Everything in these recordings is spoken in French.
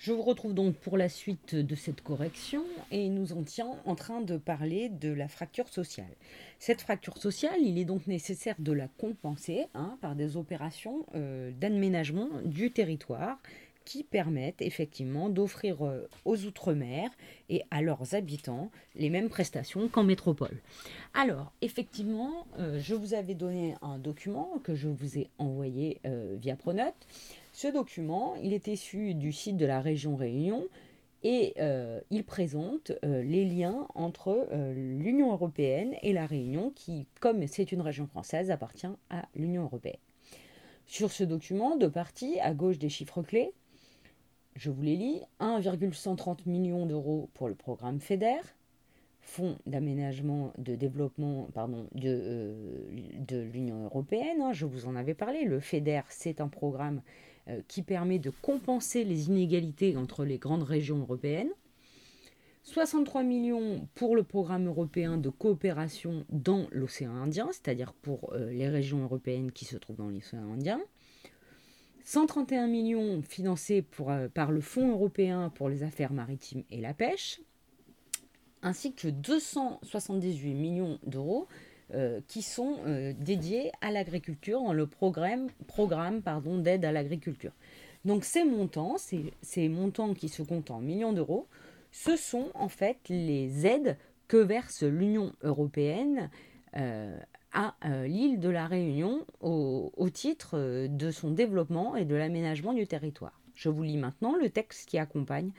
Je vous retrouve donc pour la suite de cette correction et nous en tient en train de parler de la fracture sociale. Cette fracture sociale, il est donc nécessaire de la compenser hein, par des opérations euh, d'aménagement du territoire qui permettent effectivement d'offrir euh, aux Outre-mer et à leurs habitants les mêmes prestations qu'en métropole. Alors, effectivement, euh, je vous avais donné un document que je vous ai envoyé via Pronote ce document, il est issu du site de la région Réunion et euh, il présente euh, les liens entre euh, l'Union européenne et la Réunion qui, comme c'est une région française, appartient à l'Union européenne. Sur ce document, de parties, à gauche des chiffres clés, je vous les lis, 1,130 millions d'euros pour le programme FEDER, Fonds d'aménagement de développement pardon, de, l'Union européenne, hein, je vous en avais parlé, le FEDER c'est un programme qui permet de compenser les inégalités entre les grandes régions européennes. 63 millions pour le programme européen de coopération dans l'océan Indien, c'est-à-dire pour euh, les régions européennes qui se trouvent dans l'océan Indien. 131 millions financés euh, par le Fonds européen pour les affaires maritimes et la pêche, ainsi que 278 millions d'euros euh, qui sont euh, dédiés à l'agriculture dans le programme, d'aide à l'agriculture. Donc ces montants, ces, montants qui se comptent en millions d'euros, ce sont en fait les aides que verse l'Union européenne euh, à l'île de la Réunion au, titre de son développement et de l'aménagement du territoire. Je vous lis maintenant le texte qui accompagne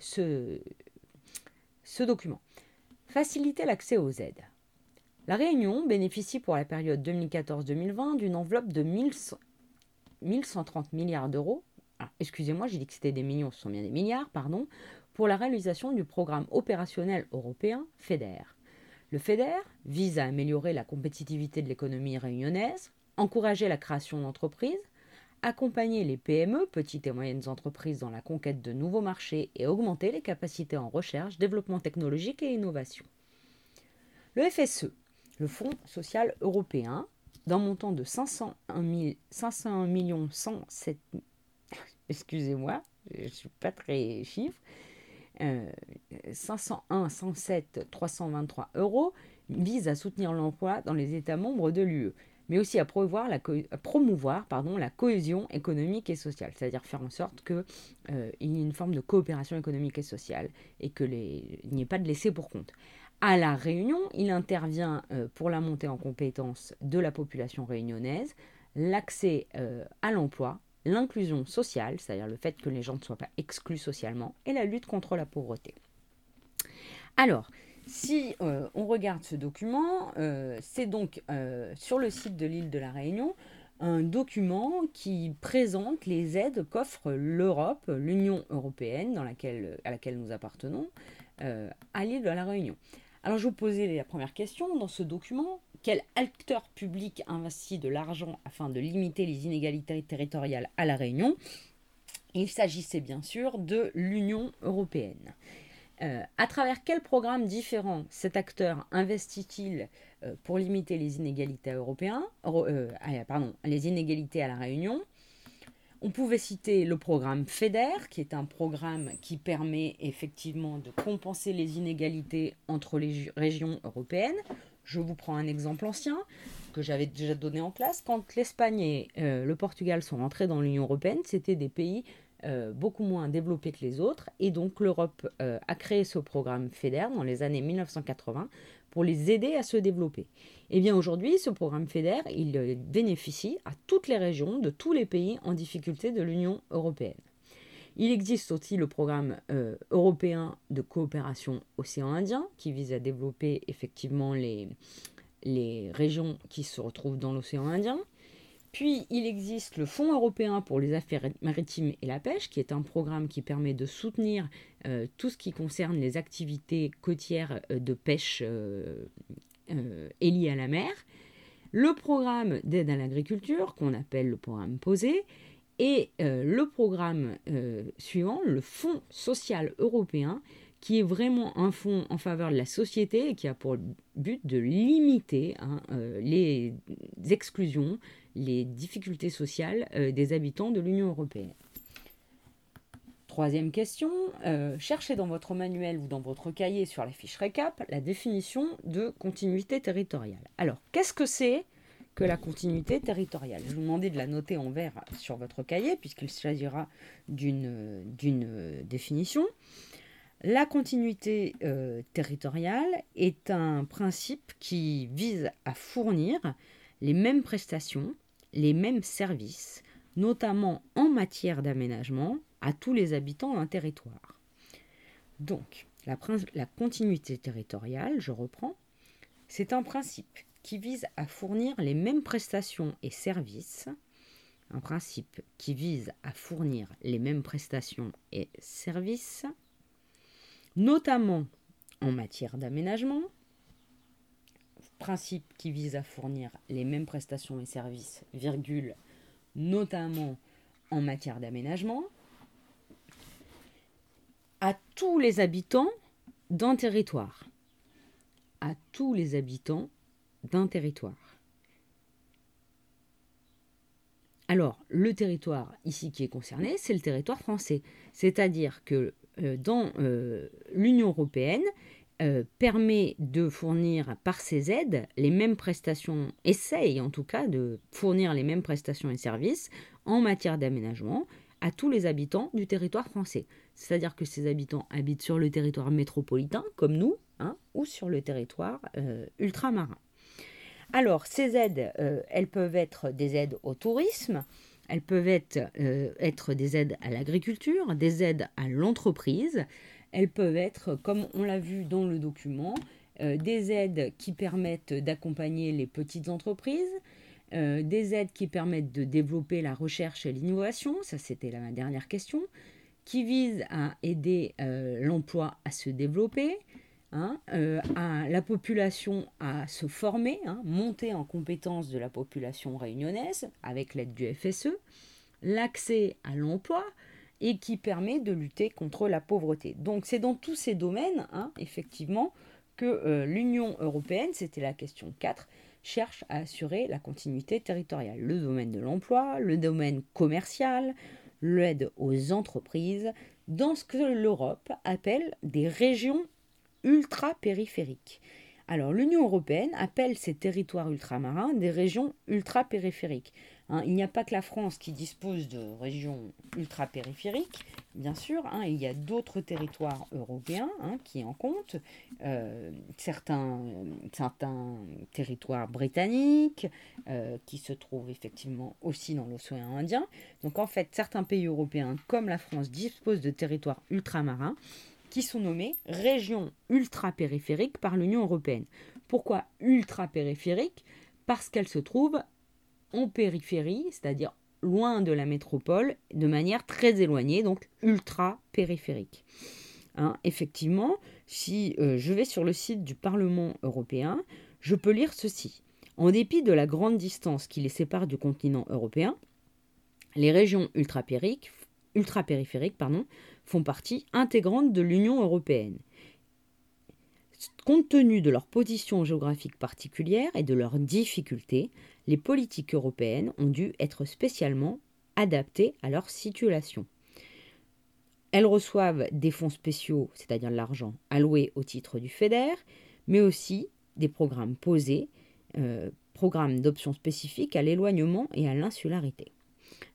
ce document. Faciliter l'accès aux aides. La Réunion bénéficie pour la période 2014-2020 d'une enveloppe de 1130 milliards d'euros. Ah, excusez-moi, j'ai dit que des millions, des milliards, pardon, pour la réalisation du programme opérationnel européen FEDER. Le FEDER vise à améliorer la compétitivité de l'économie réunionnaise, encourager la création d'entreprises, accompagner les PME, petites et moyennes entreprises, dans la conquête de nouveaux marchés et augmenter les capacités en recherche, développement technologique et innovation. Le FSE le Fonds social européen d'un montant de 501, 501 millions 107 excusez-moi, je suis pas très chiffre, 501 107 323 euros vise à soutenir l'emploi dans les États membres de l'UE, mais aussi à promouvoir, pardon, la cohésion économique et sociale, c'est-à-dire faire en sorte qu'il euh, y ait une forme de coopération économique et sociale et qu'il n'y ait pas de laisser pour compte. À La Réunion, il intervient euh, pour la montée en compétences de la population réunionnaise, l'accès euh, à l'emploi, l'inclusion sociale, c'est-à-dire le fait que les gens ne soient pas exclus socialement, et la lutte contre la pauvreté. Alors, si euh, on regarde ce document, c'est donc sur le site de l'île de la Réunion un document qui présente les aides qu'offre l'Europe, l'Union européenne à laquelle nous appartenons, à l'île de la Réunion. Alors je vous posais la première question dans ce document. Quel acteur public investit de l'argent afin de limiter les inégalités territoriales à La Réunion? Il s'agissait bien sûr de l'Union européenne. Euh, à travers quels programmes différents cet acteur investit-il euh, pour limiter les inégalités européennes, euh, les inégalités à la Réunion? On pouvait citer le programme FEDER, qui est un programme qui permet effectivement de compenser les inégalités entre les régions européennes. Je vous prends un exemple ancien que j'avais déjà donné en place. Quand l'Espagne et euh, le Portugal sont rentrés dans l'Union européenne, c'était des pays euh, beaucoup moins développés que les autres. Et donc l'Europe euh, a créé ce programme FEDER dans les années 1980 pour les aider à se développer. Et eh bien aujourd'hui, ce programme FEDER, il euh, bénéficie à toutes les régions de tous les pays en difficulté de l'Union européenne. Il existe aussi le programme européen de coopération océan Indien qui vise à développer effectivement les, les régions qui se retrouvent dans l'océan Indien. Puis il existe le Fonds européen pour les affaires maritimes et la pêche, qui est un programme qui permet de soutenir euh, tout ce qui concerne les activités côtières euh, de pêche euh, et liées à la mer. Le programme d'aide à l'agriculture, qu'on appelle le programme POSé, et le programme suivant, le Fonds social européen, qui est vraiment un fonds en faveur de la société et qui a pour but de limiter hein, les exclusions, les difficultés sociales des habitants de l'Union européenne. Troisième question, euh, cherchez dans votre manuel ou dans votre cahier sur la fiche récap la définition de continuité territoriale. Alors, qu'est-ce que c'est que la continuité territoriale? Je vous demander de la noter en vert sur votre cahier puisqu'il s'agira d'une définition. La continuité euh, territoriale est un principe qui vise à fournir les mêmes prestations, les mêmes services, notamment en matière d'aménagement, à tous les habitants d'un territoire. Donc, la, continuité territoriale, je reprends, c'est un principe qui vise à fournir les mêmes prestations et services, un principe qui vise à fournir les mêmes prestations et services, notamment en matière d'aménagement, principe qui vise à fournir les mêmes prestations et services, notamment en matière d'aménagement, à tous les habitants d'un territoire. À tous les habitants d'un territoire. Alors, le territoire ici qui est concerné, c'est le territoire français. C'est-à-dire que euh, dans euh, l'Union européenne, euh, permet de fournir par ses aides les mêmes prestations, essaye en tout cas de fournir les mêmes prestations et services en matière d'aménagement à tous les habitants du territoire français. C'est-à-dire que ces habitants habitent sur le territoire métropolitain, comme nous, hein, ou sur le territoire euh, ultramarin. Alors, ces aides, euh, elles peuvent être des aides au tourisme, elles peuvent être des aides à l'agriculture, des aides à l'entreprise, elles peuvent être, comme on l'a vu dans le document, euh, des aides qui permettent d'accompagner les petites entreprises, euh, des aides qui permettent de développer la recherche et l'innovation, ça c'était la dernière question, qui visent à aider euh, l'emploi à se développer, hein, à la population à se former, hein, monter en compétence de la population réunionnaise avec l'aide du FSE, l'accès à l'emploi, et qui permet de lutter contre la pauvreté. Donc c'est dans tous ces domaines, hein, effectivement, que euh, l'Union européenne, c'était la question 4, cherche à assurer la continuité territoriale. Le domaine de l'emploi, le domaine commercial, l'aide aux entreprises, dans ce que l'Europe appelle des régions ultra-périphériques. Alors l'Union européenne appelle ces territoires ultramarins des régions ultra-périphériques. Hein, il n'y a pas que la France qui dispose de régions ultra-périphériques, bien sûr. Hein, il y a d'autres territoires européens hein, qui en comptent. Euh, certains, territoires britanniques euh, qui se trouvent effectivement aussi dans l'océan Indien. Donc en fait, certains pays européens comme la France disposent de territoires ultramarins qui sont nommés régions ultra-périphériques par l'Union européenne. Pourquoi ultra-périphériques? Parce qu'elles se trouvent en périphérie, c'est-à-dire loin de la métropole, de manière très éloignée, donc ultra périphérique. Hein, effectivement, si euh, je vais sur le site du Parlement européen, je peux lire ceci. En dépit de la grande distance qui les sépare du continent européen, les régions ultrapériphériques, font partie intégrante de l'Union européenne. Compte tenu de leur position géographique particulière et de leurs difficultés, les politiques européennes ont dû être spécialement adaptées à leur situation. Elles reçoivent des fonds spéciaux, c'est-à-dire de l'argent alloué au titre du FEDER, mais aussi des programmes posés, euh, programmes d'options spécifiques à l'éloignement et à l'insularité.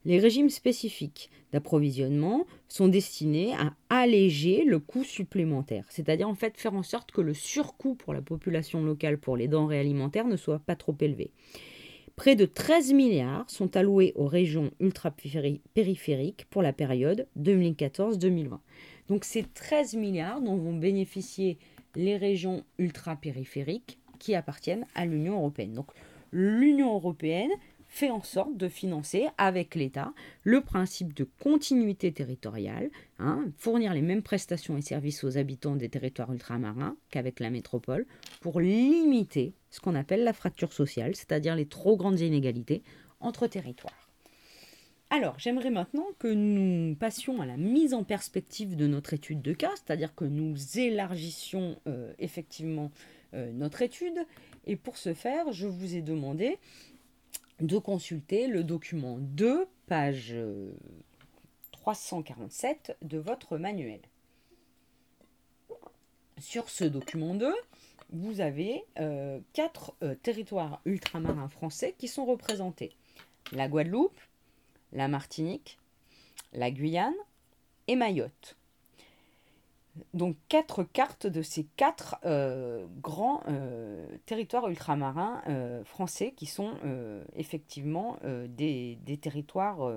Les régimes spécifiques d'approvisionnement sont destinés à alléger le coût supplémentaire, c'est-à-dire en fait faire en sorte que le surcoût pour la population locale pour les denrées alimentaires ne soit pas trop élevé. Près de 13 milliards sont alloués aux régions ultra-périphériques pour la période 2014-2020. Donc c'est 13 milliards dont vont bénéficier les régions ultra-périphériques qui appartiennent à l'Union européenne. Donc l'Union européenne fait en sorte de financer avec l'État le principe de continuité territoriale, hein, fournir les mêmes prestations et services aux habitants des territoires ultramarins qu'avec la métropole, pour limiter ce qu'on appelle la fracture sociale, c'est-à-dire les trop grandes inégalités entre territoires. Alors, j'aimerais maintenant que nous passions à la mise en perspective de notre étude de cas, c'est-à-dire que nous élargissions euh, effectivement euh, notre étude. Et pour ce faire, je vous ai demandé de consulter le document 2, page 347 de votre manuel. Sur ce document 2, vous avez euh, quatre euh, territoires ultramarins français qui sont représentés. La Guadeloupe, la Martinique, la Guyane et Mayotte. Donc quatre cartes de ces quatre euh, grands territoires ultramarins français qui sont effectivement des, territoires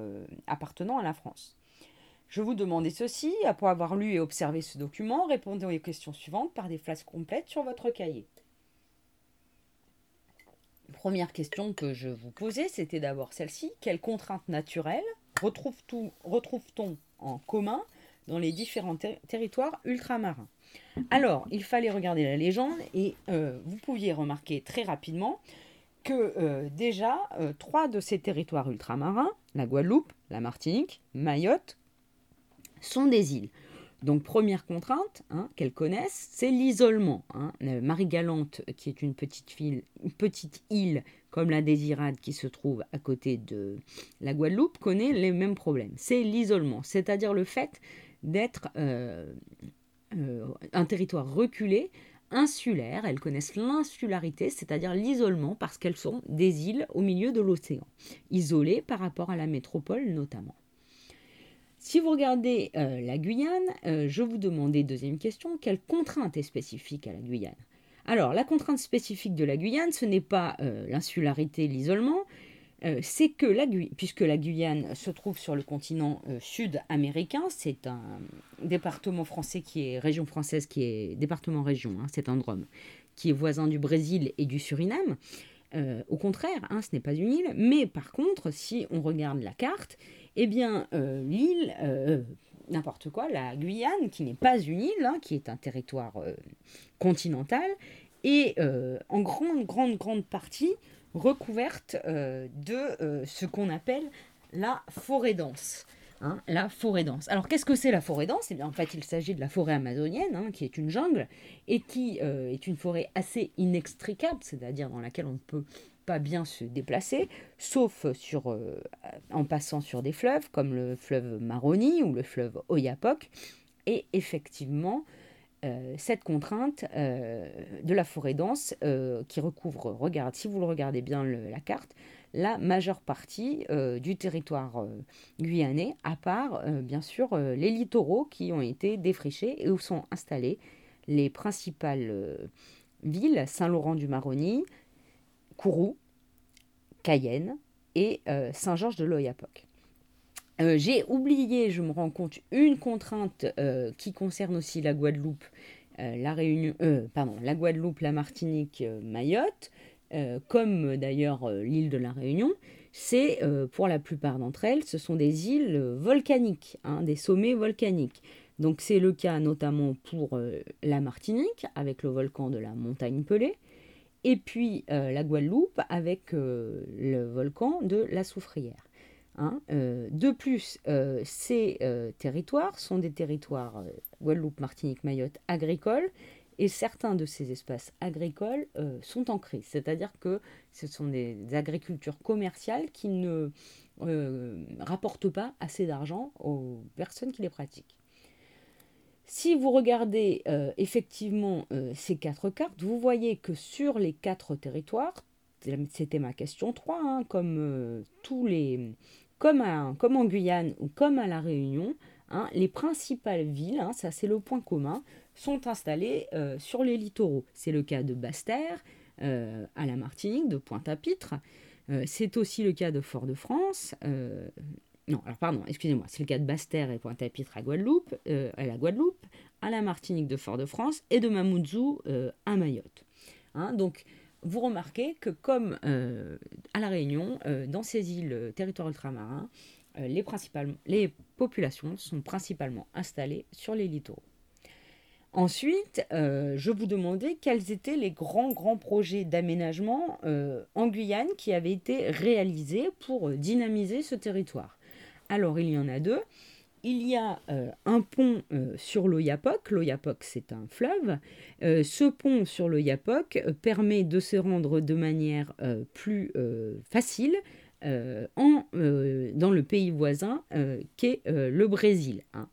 appartenant à la France. Je vous demandais ceci, après avoir lu et observé ce document, répondez aux questions suivantes par des phrases complètes sur votre cahier. Première question que je vous posais, c'était d'abord celle-ci. Quelles contraintes naturelles retrouve-t-on en commun dans les différents territoires ultramarins Alors, il fallait regarder la légende et euh, vous pouviez remarquer très rapidement que euh, déjà, euh, trois de ces territoires ultramarins, la Guadeloupe, la Martinique, Mayotte, sont des îles. Donc première contrainte hein, qu'elles connaissent, c'est l'isolement. Hein. Euh, Marie-Galante, qui est une petite, une petite île comme la Désirade qui se trouve à côté de la Guadeloupe, connaît les mêmes problèmes. C'est l'isolement, c'est-à-dire le fait d'être euh, euh, un territoire reculé, insulaire. Elles connaissent l'insularité, c'est-à-dire l'isolement, parce qu'elles sont des îles au milieu de l'océan, isolées par rapport à la métropole notamment. Si vous regardez euh, la Guyane, je vous demandais, deuxième question, quelle contrainte est spécifique à la Guyane? Alors, la contrainte spécifique de la Guyane, ce n'est pas l'insularité, l'isolement, c'est que la Guyane, puisque la Guyane se trouve sur le continent sud-américain, c'est un département français qui est région française, qui est département-région, hein, c'est un drôme, qui est voisin du Brésil et du Suriname. au contraire, hein, ce n'est pas une île, mais par contre, si on regarde la carte, eh bien, euh, l'île, euh, n'importe quoi, la Guyane, qui n'est pas une île, hein, qui est un territoire euh, continental, est en grande, grande, grande partie recouverte de ce qu'on appelle la forêt dense. Hein, la forêt dense. Alors qu'est-ce que c'est la forêt dense? Eh bien en fait il s'agit de la forêt amazonienne, hein, qui est une jungle, et qui est une forêt assez inextricable, c'est-à-dire dans laquelle on ne peut bien se déplacer, sauf euh, en passant sur des fleuves comme le fleuve Maroni ou le fleuve Oyapock. Et effectivement, euh, cette contrainte euh, de la forêt dense qui recouvre, regarde, si vous le regardez bien la carte, la majeure partie du territoire guyanais, à part bien sûr les littoraux qui ont été défrichés et où sont installées les principales villes, Saint-Laurent-du-Maroni, Kourou, Cayenne et euh, Saint-Georges de l'Oyapock. Euh, j'ai oublié, je me rends compte, une contrainte euh, qui concerne aussi la Guadeloupe, la Réunion, pardon, la Guadeloupe, la Martinique, Mayotte, comme d'ailleurs l'île de la Réunion. C'est pour la plupart d'entre elles, ce sont des îles volcaniques, hein, des sommets volcaniques. Donc c'est le cas notamment pour la Martinique avec le volcan de la Montagne Pelée, et puis euh, la Guadeloupe avec euh, le volcan de la Soufrière. Hein. Euh, de plus, ces territoires sont des territoires, Guadeloupe, Martinique, Mayotte, agricoles, et certains de ces espaces agricoles sont en crise, c'est-à-dire que ce sont des agricultures commerciales qui ne rapportent pas assez d'argent aux personnes qui les pratiquent. Si vous regardez euh, effectivement euh, ces quatre cartes, vous voyez que sur les quatre territoires, c'était ma question 3, hein, comme, euh, tous les, comme, comme, en Guyane ou comme à La Réunion, hein, les principales villes, hein, ça c'est le point commun, sont installées sur les littoraux. C'est le cas de Basse-Terre, à la Martinique, de Pointe-à-Pitre. c'est aussi le cas de Fort-de-France, non, alors pardon, excusez-moi, c'est le cas de Basse-Terre et Pointe-à-Pitre à Guadeloupe, euh, à la Guadeloupe, à la Martinique de Fort-de-France et de Mamoudzou euh, à Mayotte. Hein, donc, vous remarquez que comme euh, à La Réunion, dans ces îles, territoires ultramarins, les, les populations sont principalement installées sur les littoraux. Ensuite, je vous demandais quels étaient les grands, grands projets d'aménagement en Guyane qui avaient été réalisés pour dynamiser ce territoire. Alors, il y en a deux. Il y a euh, un pont euh, sur l'Oyapock. L'Oyapock, c'est un fleuve. Euh, ce pont sur l'Oyapock permet de se rendre de manière plus facile en, dans le pays voisin qu'est le Brésil. Hein.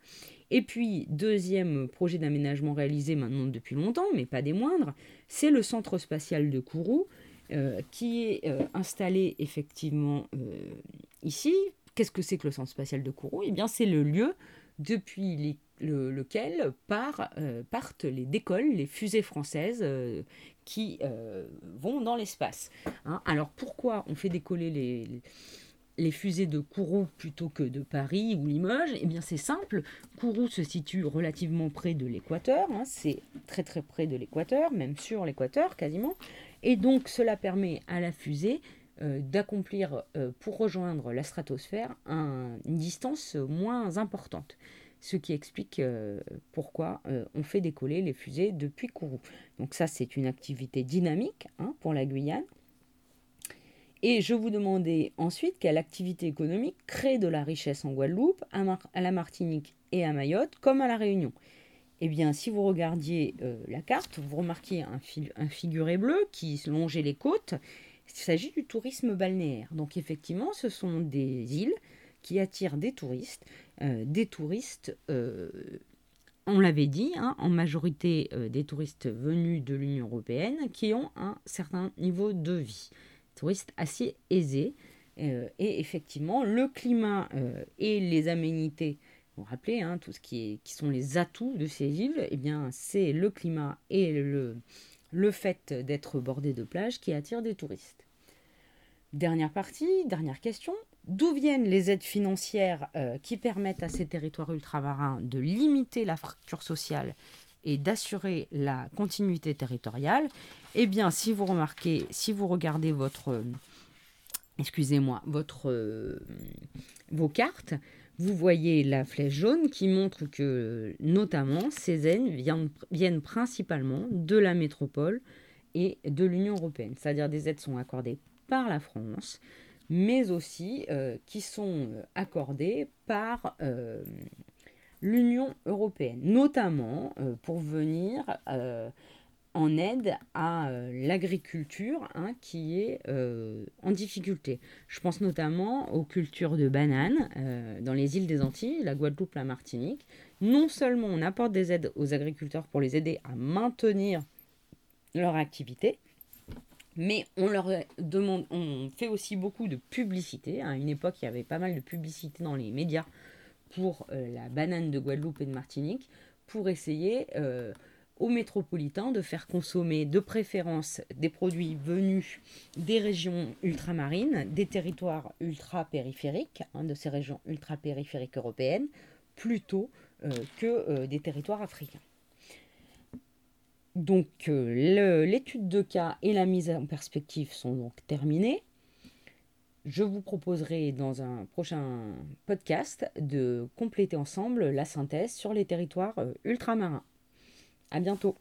Et puis, deuxième projet d'aménagement réalisé maintenant depuis longtemps, mais pas des moindres, c'est le centre spatial de Kourou, qui est installé effectivement ici. Qu'est-ce que c'est que le centre spatial de Kourou? Eh bien, c'est le lieu depuis lequel partent les décolles, les fusées françaises qui euh, vont dans l'espace. Hein. Alors pourquoi on fait décoller les, fusées de Kourou plutôt que de Paris ou Limoges? Eh bien c'est simple, Kourou se situe relativement près de l'équateur, hein. c'est très très près de l'équateur, même sur l'équateur quasiment, et donc cela permet à la fusée euh, d'accomplir euh, pour rejoindre la stratosphère une distance moins importante ce qui explique euh, pourquoi euh, on fait décoller les fusées depuis Kourou. Donc ça, c'est une activité dynamique hein, pour la Guyane. Et je vous demandais ensuite quelle activité économique crée de la richesse en Guadeloupe, à, la Martinique et à Mayotte, comme à la Réunion. Eh bien, si vous regardiez euh, la carte, vous remarquez un, un, figuré bleu qui longeait les côtes. Il s'agit du tourisme balnéaire. Donc effectivement, ce sont des îles qui attirent des touristes euh, des touristes, euh, on l'avait dit, hein, en majorité euh, des touristes venus de l'Union européenne qui ont un certain niveau de vie, touristes assez aisés. et effectivement, le climat et les aménités vous vous rappelez, hein, tout ce qui, est, qui sont les atouts de ces îles, eh bien, c'est le climat et le, le fait d'être bordé de plages qui attire des touristes. Dernière partie, dernière question. D'où viennent les aides financières euh, qui permettent à ces territoires ultramarins de limiter la fracture sociale et d'assurer la continuité territoriale? Eh bien, si vous remarquez, si vous regardez votre, euh, excusez-moi, votre, euh, vos cartes, vous voyez la flèche jaune qui montre que, notamment, ces aides viennent, principalement de la métropole et de l'Union européenne. C'est-à-dire des aides sont accordées par la France, mais aussi euh, qui sont euh, accordées par euh, l'Union européenne, notamment pour venir en aide à l'agriculture hein, qui est en difficulté. Je pense notamment aux cultures de bananes dans les îles des Antilles, la Guadeloupe, la Martinique. Non seulement on apporte des aides aux agriculteurs pour les aider à maintenir leur activité, mais on leur demande, on fait aussi beaucoup de publicité. À une époque, il y avait pas mal de publicité dans les médias pour euh, la banane de Guadeloupe et de Martinique, pour essayer euh, aux métropolitains de faire consommer de préférence des produits venus des régions ultramarines, des territoires ultra-périphériques, hein, de ces régions ultra-périphériques européennes, plutôt euh, que des territoires africains. Donc euh, l'étude de cas et la mise en perspective sont donc terminées. Je vous proposerai dans un prochain podcast de compléter ensemble la synthèse sur les territoires euh, ultramarins. À bientôt.